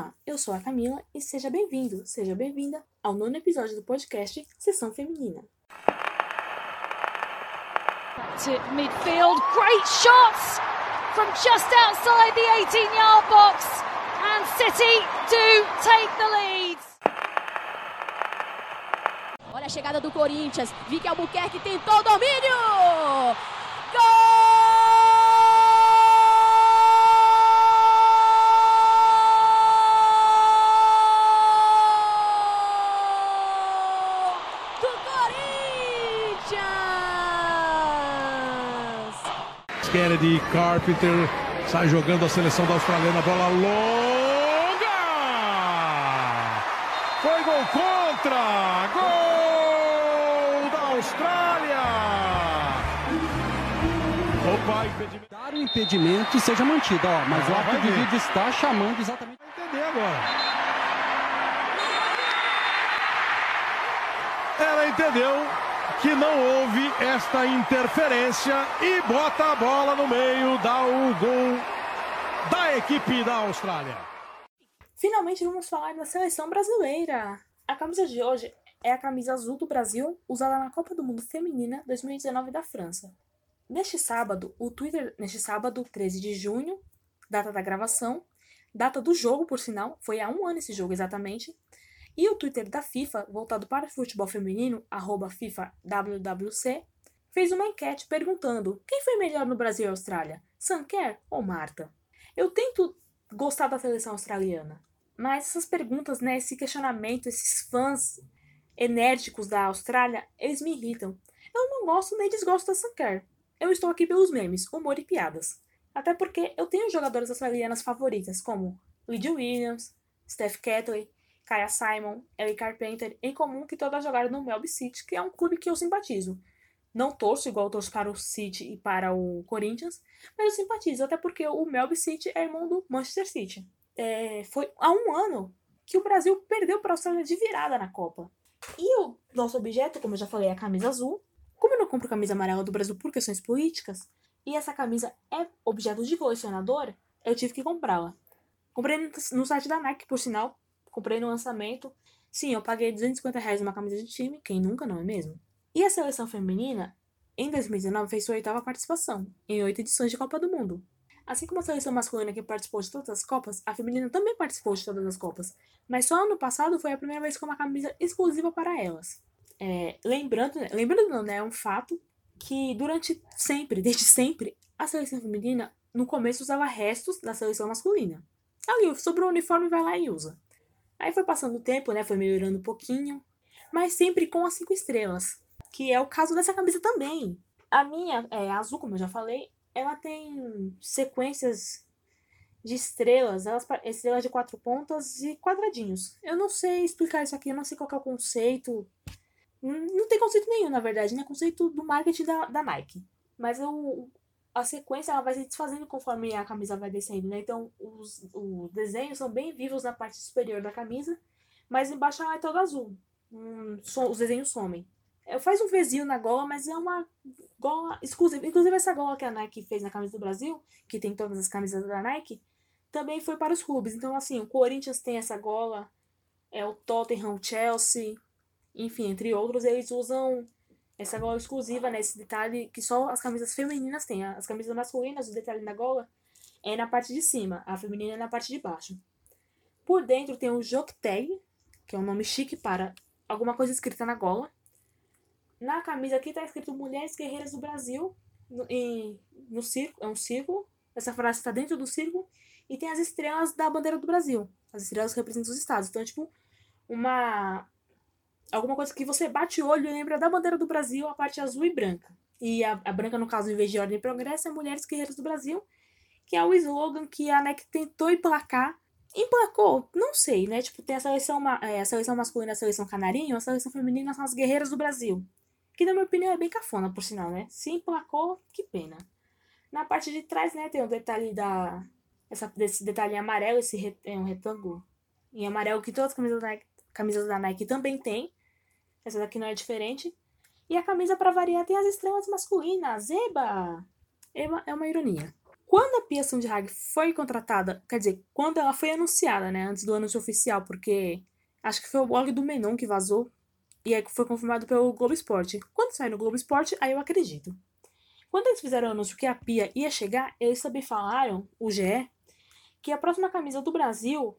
Olá, eu sou a Camila e seja bem-vindo, seja bem-vinda ao nono episódio do podcast Sessão Feminina. Midfield, great shots from just outside the 18-yard box, and City do take the lead. Olha a chegada do Corinthians. Vicky Albuquerque tentou o domínio. Gol! Do Corinthians! Kennedy, Carpenter, sai jogando a seleção da Australiana, bola longa! Foi gol contra! Gol da Austrália! Opa, impedimento. Dar o impedimento e seja mantido, ó, mas Ah, o árbitro de vídeo está chamando exatamente. Vai entender agora. Ela entendeu que não houve esta interferência e bota a bola no meio, dá o gol da equipe da Austrália. Finalmente vamos falar da seleção brasileira. A camisa de hoje é a camisa azul do Brasil, usada na Copa do Mundo Feminina 2019 da França. Neste sábado, o Twitter, neste sábado, 13 de junho, data da gravação, data do jogo, por sinal, foi há um ano esse jogo exatamente, e o Twitter da FIFA, voltado para o futebol feminino, FIFAWWC, fez uma enquete perguntando quem foi melhor no Brasil e Austrália, Sanker ou Marta? Eu tento gostar da seleção australiana, mas essas perguntas, né, esse questionamento, esses fãs enérgicos da Austrália, eles me irritam. Eu não gosto nem desgosto da Sanker. Eu estou aqui pelos memes, humor e piadas. Até porque eu tenho jogadoras australianas favoritas, como Lydia Williams, Steph Catley, Kaya Simon, Ellie Carpenter, em comum que todas jogaram no Melbourne City, que é um clube que eu simpatizo. Não torço igual eu torço para o City e para o Corinthians, mas eu simpatizo, até porque o Melbourne City é irmão do Manchester City. É, foi há um ano que o Brasil perdeu para a Austrália de virada na Copa. E o nosso objeto, como eu já falei, é a camisa azul. Como eu não compro camisa amarela do Brasil por questões políticas, e essa camisa é objeto de colecionador, eu tive que comprá-la. Comprei no- site da Nike, por sinal. Comprei no lançamento. Sim, eu paguei 250 reais numa camisa de time, quem nunca, não é mesmo? E a seleção feminina, em 2019, fez sua oitava participação, em oito edições de Copa do Mundo. Assim como a seleção masculina que participou de todas as Copas, a feminina também participou de todas as Copas. Mas só ano passado foi a primeira vez com uma camisa exclusiva para elas. É, lembrando, lembrando não, né, é um fato que durante sempre, desde sempre, a seleção feminina no começo usava restos da seleção masculina. Ali, sobrou o uniforme, vai lá e usa. Aí foi passando o tempo, né, foi melhorando um pouquinho, mas sempre com as cinco estrelas, que é o caso dessa camisa também. A minha, é azul, como eu já falei, ela tem sequências de estrelas, elas, estrelas de quatro pontas e quadradinhos. Eu não sei explicar isso aqui, eu não sei qual é o conceito. Não tem conceito nenhum, na verdade, né? Conceito do marketing da, da Nike. Mas eu, a sequência ela vai se desfazendo conforme a camisa vai descendo, né? Então os, os desenhos são bem vivos na parte superior da camisa, mas embaixo ela é toda azul. Hum, so- os desenhos somem. É, Faz um Vzinho na gola, mas é uma gola exclusiva. Inclusive, essa gola que a Nike fez na camisa do Brasil, que tem todas as camisas da Nike, também foi para os clubes. Então, assim, o Corinthians tem essa gola, é o Tottenham, o Chelsea, enfim, entre outros, eles usam essa gola exclusiva, né? Esse detalhe que só as camisas femininas têm. As camisas masculinas, o detalhe na gola é na parte de cima, a feminina é na parte de baixo. Por dentro tem o Joktag, que é um nome chique para alguma coisa escrita na gola. Na camisa aqui tá escrito Mulheres Guerreiras do Brasil, no, em, no círculo, é um círculo. Essa frase está dentro do círculo. E tem as estrelas da bandeira do Brasil. As estrelas representam os estados. Então é tipo uma. Alguma coisa que você bate o olho e lembra da bandeira do Brasil, a parte azul e branca. E a, a branca, no caso, em vez de ordem e progresso, é Mulheres Guerreiras do Brasil, que é o slogan que a NEC tentou emplacar. Emplacou? Não sei, né? Tipo, tem a seleção, é, a seleção masculina a seleção canarinho, a seleção feminina são as guerreiras do Brasil. Que, na minha opinião, é bem cafona, por sinal, né? Se emplacou, que pena. Na parte de trás, né, tem o detalhe da. Essa, desse detalhe amarelo, esse re- é um retângulo em amarelo que todas as camisas da Nike, camisas da Nike também tem. Essa daqui não é diferente. E a camisa, para variar, tem as estrelas masculinas. Eba! Eba é uma ironia. Quando a Pia Sundhage foi contratada, quer dizer, quando ela foi anunciada, né, antes do anúncio oficial, porque acho que foi o blog do Menon que vazou, e aí foi confirmado pelo Globo Esporte. Quando saiu no Globo Esporte, aí eu acredito. Quando eles fizeram o anúncio que a Pia ia chegar, eles também falaram, o GE, que a próxima camisa do Brasil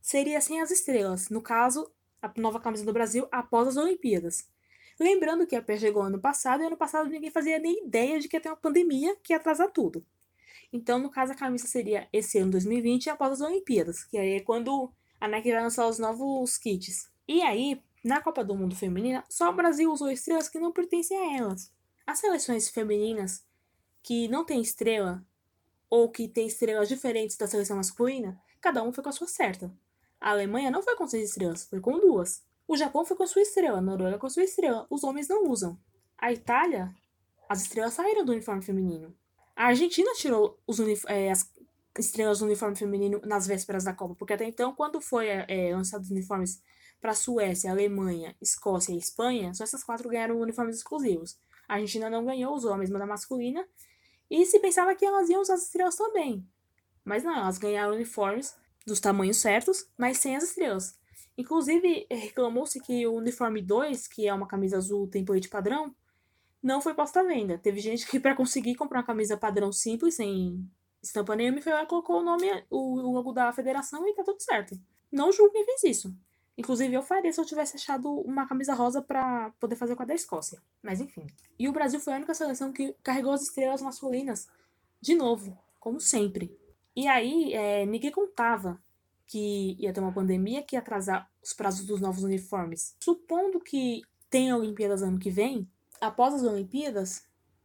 seria sem as estrelas. No caso, a nova camisa do Brasil após as Olimpíadas. Lembrando que a Pia chegou ano passado e ano passado ninguém fazia nem ideia de que ia ter uma pandemia que ia atrasar tudo. Então, no caso, a camisa seria esse ano 2020 após as Olimpíadas, que aí é quando a Nike vai lançar os novos kits. E aí, na Copa do Mundo Feminina, só o Brasil usou estrelas que não pertencem a elas. As seleções femininas que não têm estrela ou que têm estrelas diferentes da seleção masculina, cada um foi com a sua certa. A Alemanha não foi com seis estrelas, foi com duas. O Japão foi com sua estrela, a Noruega com sua estrela. Os homens não usam. A Itália, as estrelas saíram do uniforme feminino. A Argentina tirou é, as estrelas do uniforme feminino nas vésperas da Copa, porque até então, quando foi é, lançados os uniformes para Suécia, Alemanha, Escócia e Espanha, só essas quatro ganharam uniformes exclusivos. A Argentina não ganhou, usou a mesma da masculina, e se pensava que elas iam usar as estrelas também. Mas não, elas ganharam uniformes dos tamanhos certos, mas sem as estrelas. Inclusive, reclamou-se que o uniforme 2, que é uma camisa azul template padrão, não foi posta à venda. Teve gente que, para conseguir comprar uma camisa padrão simples, sem estampa nenhuma, foi lá colocou o nome, o, o logo da federação e tá tudo certo. Não julgo quem fez isso. Inclusive, eu faria se eu tivesse achado uma camisa rosa para poder fazer com a da Escócia. Mas enfim. E o Brasil foi a única seleção que carregou as estrelas masculinas. De novo, como sempre. E aí, é, ninguém contava que ia ter uma pandemia que ia atrasar os prazos dos novos uniformes. Supondo que tenha Olimpíadas ano que vem, após as Olimpíadas,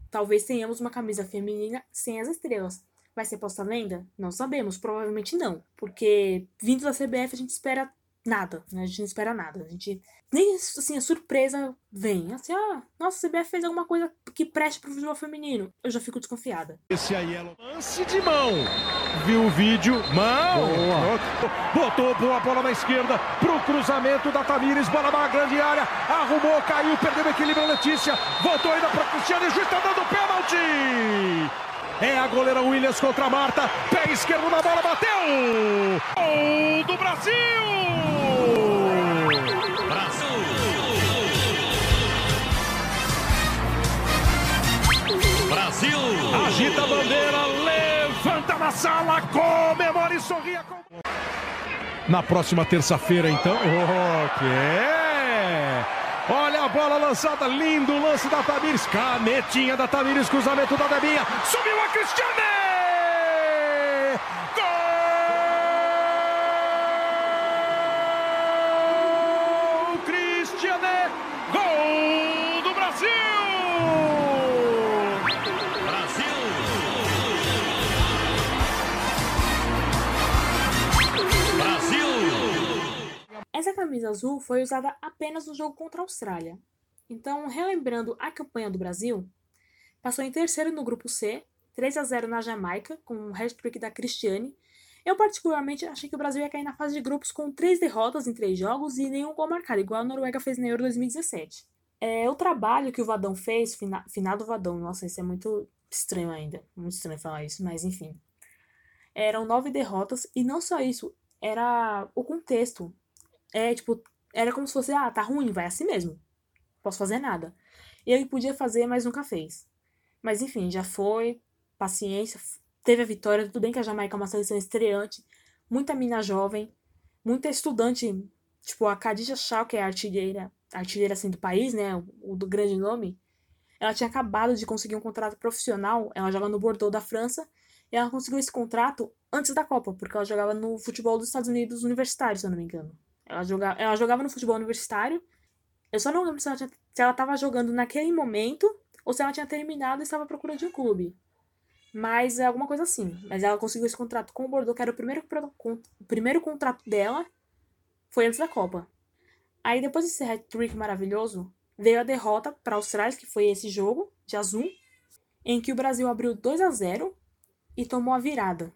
talvez tenhamos uma camisa feminina sem as estrelas. Vai ser posta à venda? Não sabemos, provavelmente não. Porque vindo da CBF a gente espera nada, né? A gente não espera nada. A gente. Nem assim, a surpresa vem. Assim, ah, nossa, a CBF fez alguma coisa que preste pro futebol feminino. Eu já fico desconfiada. Esse aí é lance de mão. Viu o vídeo? Mão! Boa. Botou a bola na esquerda pro cruzamento da Tamires. Bola na grande área. Arrumou, caiu, perdeu o equilíbrio. Letícia voltou ainda pra Cristiano e o juiz tá dando pênalti. É a goleira Williams contra a Marta. Pé esquerdo na bola, bateu! Gol do Brasil! Brasil! Brasil! Agita a bandeira, levanta na sala, comemora e sorria. Na próxima terça-feira, então. Oh, que é? Bola lançada, lindo lance da Tamires. Canetinha da Tamires, cruzamento da Debinha. Subiu a Cristiane! Camisa azul foi usada apenas no jogo contra a Austrália. Então, relembrando a campanha do Brasil, passou em terceiro no grupo C, 3 a 0 na Jamaica, com um hat-trick da Cristiane. Eu particularmente achei que o Brasil ia cair na fase de grupos com três derrotas em três jogos e nenhum gol marcado, igual a Noruega fez na Euro 2017. É, o trabalho que o Vadão fez, fina, finado Vadão, nossa, isso é muito estranho ainda, muito estranho falar isso, mas enfim. Eram nove derrotas e não só isso, era o contexto. É, tipo, era como se fosse, ah, tá ruim, vai assim mesmo. Posso fazer nada. Ele podia fazer, mas nunca fez. Mas enfim, já foi, paciência, teve a vitória. Tudo bem que a Jamaica é uma seleção estreante, muita mina jovem, muita estudante, tipo a Khadija Shaw, que é a artilheira, artilheira assim do país, né, o, o do grande nome. Ela tinha acabado de conseguir um contrato profissional, ela joga no Bordeaux da França, e ela conseguiu esse contrato antes da Copa, porque ela jogava no futebol dos Estados Unidos universitário, se eu não me engano. Ela jogava, ela jogava no futebol universitário. Eu só não lembro se ela, tinha, se ela tava jogando naquele momento ou se ela tinha terminado e estava à procura de um clube. Mas é alguma coisa assim. Mas ela conseguiu esse contrato com o Bordeaux, que era o primeiro, o primeiro contrato dela. Foi antes da Copa. Aí depois desse hat-trick maravilhoso, veio a derrota para a Austrália, que foi esse jogo de azul, em que o Brasil abriu 2 a 0 e tomou a virada.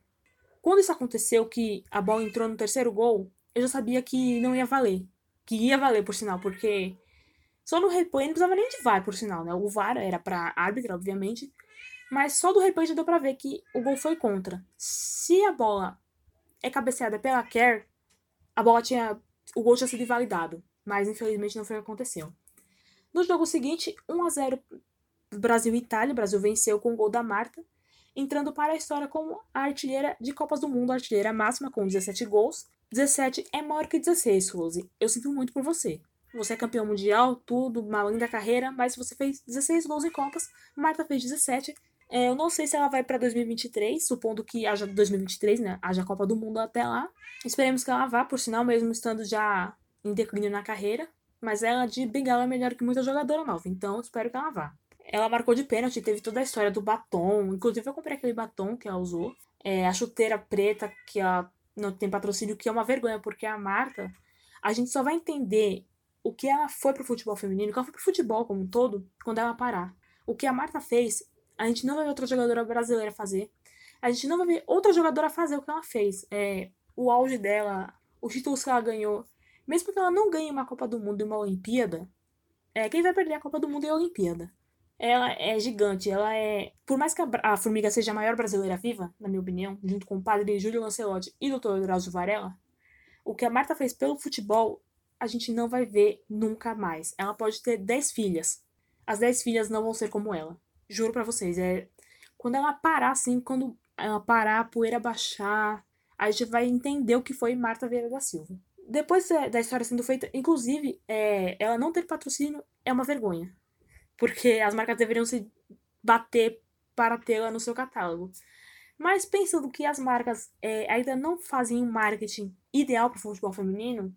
Quando isso aconteceu, que a bola entrou no terceiro gol, eu já sabia que não ia valer. Que ia valer, por sinal, porque só no replay não precisava nem de VAR, por sinal, né? O VAR era pra árbitra, obviamente, Mas só do replay já deu pra ver que o gol foi contra. Se a bola é cabeceada pela Kerr, a bola tinha. O gol tinha sido invalidado. Mas infelizmente não foi o que aconteceu. No jogo seguinte, 1 a 0 Brasil e Itália. O Brasil venceu com o gol da Marta, entrando para a história como a artilheira de Copas do Mundo, a artilheira máxima com 17 gols. 17 é maior que 16, Rose. Eu sinto muito por você. Você é campeão mundial, tudo, uma linda carreira, mas você fez 16 gols em Copas, Marta fez 17. É, eu não sei se ela vai para 2023, supondo que haja 2023, né? Haja Copa do Mundo até lá. Esperemos que ela vá, por sinal, mesmo estando já em declínio na carreira. Mas ela de bengala é melhor que muita jogadora nova, então espero que ela vá. Ela marcou de pênalti, teve toda a história do batom. Inclusive, eu comprei aquele batom que ela usou. É, a chuteira preta, que ela não tem patrocínio, que é uma vergonha, porque a Marta, a gente só vai entender o que ela foi pro futebol feminino, o que ela foi pro futebol como um todo, quando ela parar. O que a Marta fez, a gente não vai ver outra jogadora brasileira fazer. A gente não vai ver outra jogadora fazer o que ela fez. É, o auge dela, os títulos que ela ganhou. Mesmo que ela não ganhe uma Copa do Mundo e uma Olimpíada, é, quem vai perder a Copa do Mundo é a Olimpíada. Ela é gigante, ela é. Por mais que a, a Formiga seja a maior brasileira viva, na minha opinião, junto com o padre Júlio Lancelotti e o Dr. Drauzio Varela, o que a Marta fez pelo futebol a gente não vai ver nunca mais. Ela pode ter 10 filhas. As 10 filhas não vão ser como ela. Juro para vocês, é quando ela parar assim, quando ela parar, a poeira baixar, a gente vai entender o que foi Marta Vieira da Silva. Depois da história sendo feita, inclusive, é, ela não ter patrocínio é uma vergonha. Porque as marcas deveriam se bater para tê-la no seu catálogo. Mas pensando que as marcas é, ainda não fazem um marketing ideal para o futebol feminino,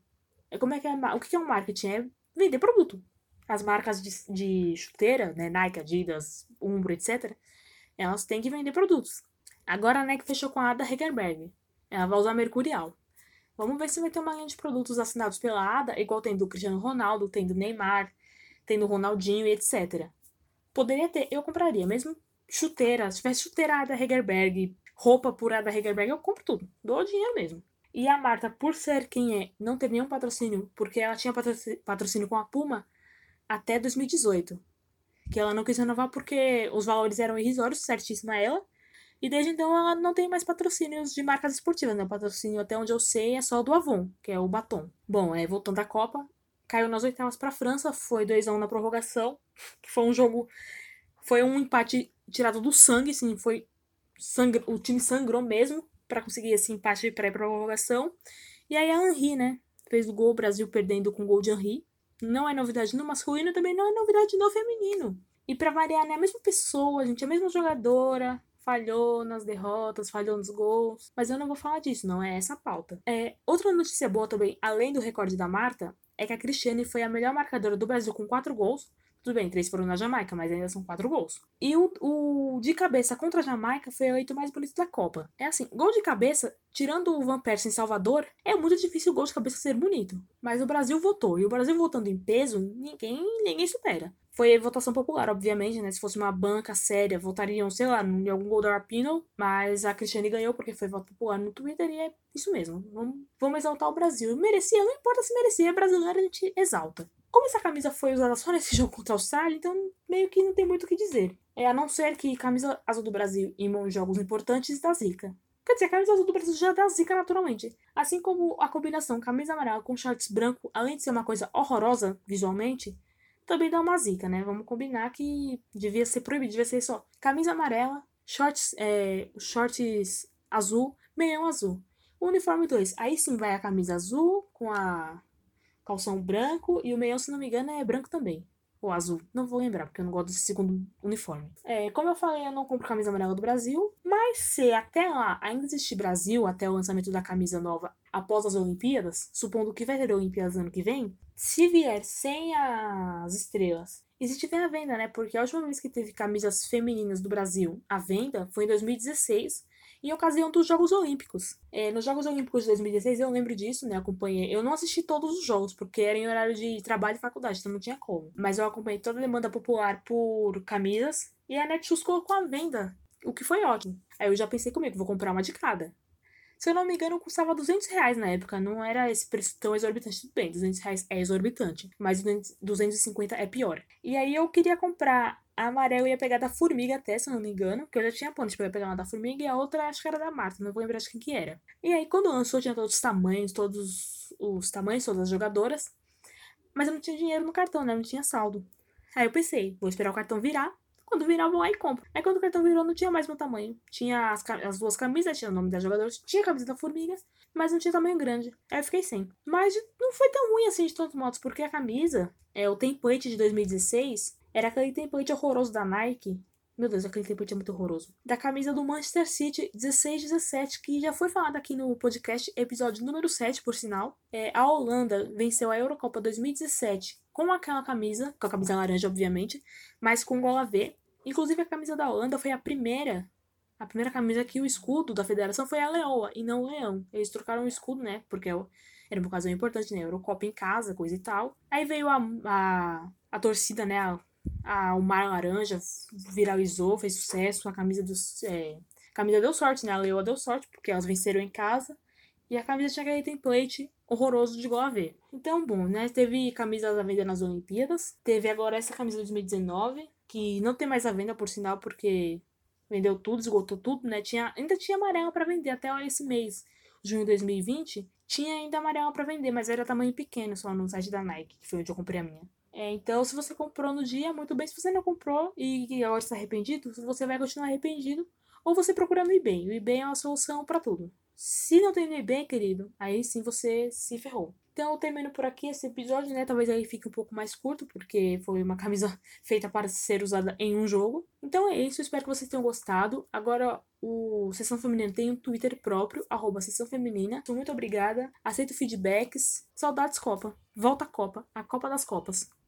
é como é que é, o que é um marketing? É vender produto. As marcas de, de chuteira, né, Nike, Adidas, Umbro, etc., elas têm que vender produtos. Agora a Nike fechou com a Ada Hegerberg. Ela vai usar Mercurial. Vamos ver se vai ter uma linha de produtos assinados pela Ada, igual tem do Cristiano Ronaldo, tem do Neymar, tem do Ronaldinho e etc. Poderia ter, eu compraria, mesmo chuteira, se tivesse chuteira Ada Hegerberg, roupa por Ada Hegerberg, eu compro tudo. Dou dinheiro mesmo. E a Marta, por ser quem é, não ter nenhum patrocínio, porque ela tinha patrocínio com a Puma até 2018. Que ela não quis renovar porque os valores eram irrisórios, certíssima ela. E desde então ela não tem mais patrocínios de marcas esportivas, né? O patrocínio, até onde eu sei, é só do Avon, que é o batom. Bom, é, voltando à Copa, caiu nas oitavas para a França, foi 2 a 1 na prorrogação, que foi um jogo. Foi um empate tirado do sangue, sim, foi. Sangre, o time sangrou mesmo para conseguir esse empate pré-prorrogação. E aí a Henri, né? Fez o gol, o Brasil perdendo com o gol de Henri. Não é novidade no masculino, também não é novidade no feminino. E para variar, né? A mesma pessoa, a gente, a mesma jogadora, falhou nas derrotas, falhou nos gols. Mas eu não vou falar disso, não é essa a pauta. É, outra notícia boa também, além do recorde da Marta, é que a Cristiane foi a melhor marcadora do Brasil com quatro gols, tudo bem, três foram na Jamaica, mas ainda são quatro gols. E o, o de cabeça contra a Jamaica foi eleito mais bonito da Copa. É assim, gol de cabeça, tirando o Van Persie em Salvador, é muito difícil o gol de cabeça ser bonito. Mas o Brasil votou, e o Brasil votando em peso, ninguém, ninguém supera. Foi votação popular, obviamente, né? Se fosse uma banca séria, votariam, sei lá, em algum gol da Rapino, mas a Cristiane ganhou porque foi voto popular no Twitter e é isso mesmo. Vamos, vamos exaltar o Brasil. Merecia, não importa se merecia, brasileiro a gente exalta. Como essa camisa foi usada só nesse jogo contra a Austrália, então meio que não tem muito o que dizer. É a não ser que camisa azul do Brasil em jogos importantes da zica. Quer dizer, a camisa azul do Brasil já dá zica naturalmente. Assim como a combinação camisa amarela com shorts branco, além de ser uma coisa horrorosa visualmente, também dá uma zica, né? Vamos combinar que devia ser proibido, devia ser só camisa amarela, shorts, é, shorts azul, meião azul. Uniforme 2, aí sim vai a camisa azul com a calção branco e o meião, se não me engano, é branco também. Ou azul. Não vou lembrar, porque eu não gosto desse segundo uniforme. É, como eu falei, eu não compro camisa amarela do Brasil. Mas se até lá ainda existir Brasil, até o lançamento da camisa nova após as Olimpíadas, supondo que vai ter Olimpíadas ano que vem, se vier sem as estrelas e se tiver à venda, né? Porque a última vez que teve camisas femininas do Brasil à venda foi em 2016 em ocasião dos Jogos Olímpicos. É, nos Jogos Olímpicos de 2016 eu lembro disso, né? Acompanhei. Eu não assisti todos os jogos, porque era em horário de trabalho e faculdade, então não tinha como. Mas eu acompanhei toda a demanda popular por camisas e a Netshoes colocou a venda, o que foi ótimo. Aí eu já pensei comigo, vou comprar uma de cada. Se eu não me engano, custava 200 reais na época. Não era esse preço tão exorbitante. Tudo bem, 200 reais é exorbitante. Mas 250 é pior. E aí eu queria comprar a amarela ia pegar da formiga até, se eu não me engano. Que eu já tinha plano de pegar uma da formiga e a outra acho que era da Marta. Não vou lembrar de quem que era. E aí quando lançou tinha todos os tamanhos, todos os tamanhos, todas as jogadoras. Mas eu não tinha dinheiro no cartão, né? Eu não tinha saldo. Aí eu pensei, vou esperar o cartão virar. Quando virar, vou lá e compro. Aí quando o cartão virou, não tinha mais meu tamanho. Tinha as, as duas camisas, tinha o nome das jogadoras, tinha a camisa da Formigas, mas não tinha tamanho grande. Aí eu fiquei sem. Mas não foi tão ruim assim de todos os modos, porque a camisa, é o template de 2016, era aquele template horroroso da Nike. Meu Deus, aquele template é muito horroroso. Da camisa do Manchester City 16-17, que já foi falado aqui no podcast, episódio número 7, por sinal. É, a Holanda venceu a Eurocopa 2017 com aquela camisa, com a camisa laranja, obviamente, mas com gola V. Inclusive, a camisa da Holanda foi a primeira. A primeira camisa que o escudo da federação foi a leoa e não o leão. Eles trocaram o escudo, né? Porque era uma ocasião importante, né? Eurocopa em casa, coisa e tal. Aí veio a, a, a torcida, né? A, a, o Mar Laranja viralizou, fez sucesso. A camisa dos. É, camisa deu sorte, né? A leoa deu sorte, porque elas venceram em casa. E a camisa tinha aquele template horroroso de ver. Então, bom, né? Teve camisas à venda nas Olimpíadas. Teve agora essa camisa de 2019, que não tem mais à venda, por sinal, porque vendeu tudo, esgotou tudo, né? Tinha, ainda tinha amarela para vender até esse mês, junho de 2020. Tinha ainda amarela para vender, mas era tamanho pequeno só no site da Nike, que foi onde eu comprei a minha. É, então, se você comprou no dia, muito bem. Se você não comprou e agora está arrependido, você vai continuar arrependido. Ou você procura no eBay. O eBay é uma solução para tudo. Se não tem bem, querido, aí sim você se ferrou. Então eu termino por aqui esse episódio, né? Talvez aí fique um pouco mais curto, porque foi uma camisa feita para ser usada em um jogo. Então é isso, espero que vocês tenham gostado. Agora o Sessão Feminina tem um Twitter próprio, arroba Sessão Feminina. Muito obrigada, aceito feedbacks. Saudades Copa. Volta a Copa, a Copa das Copas.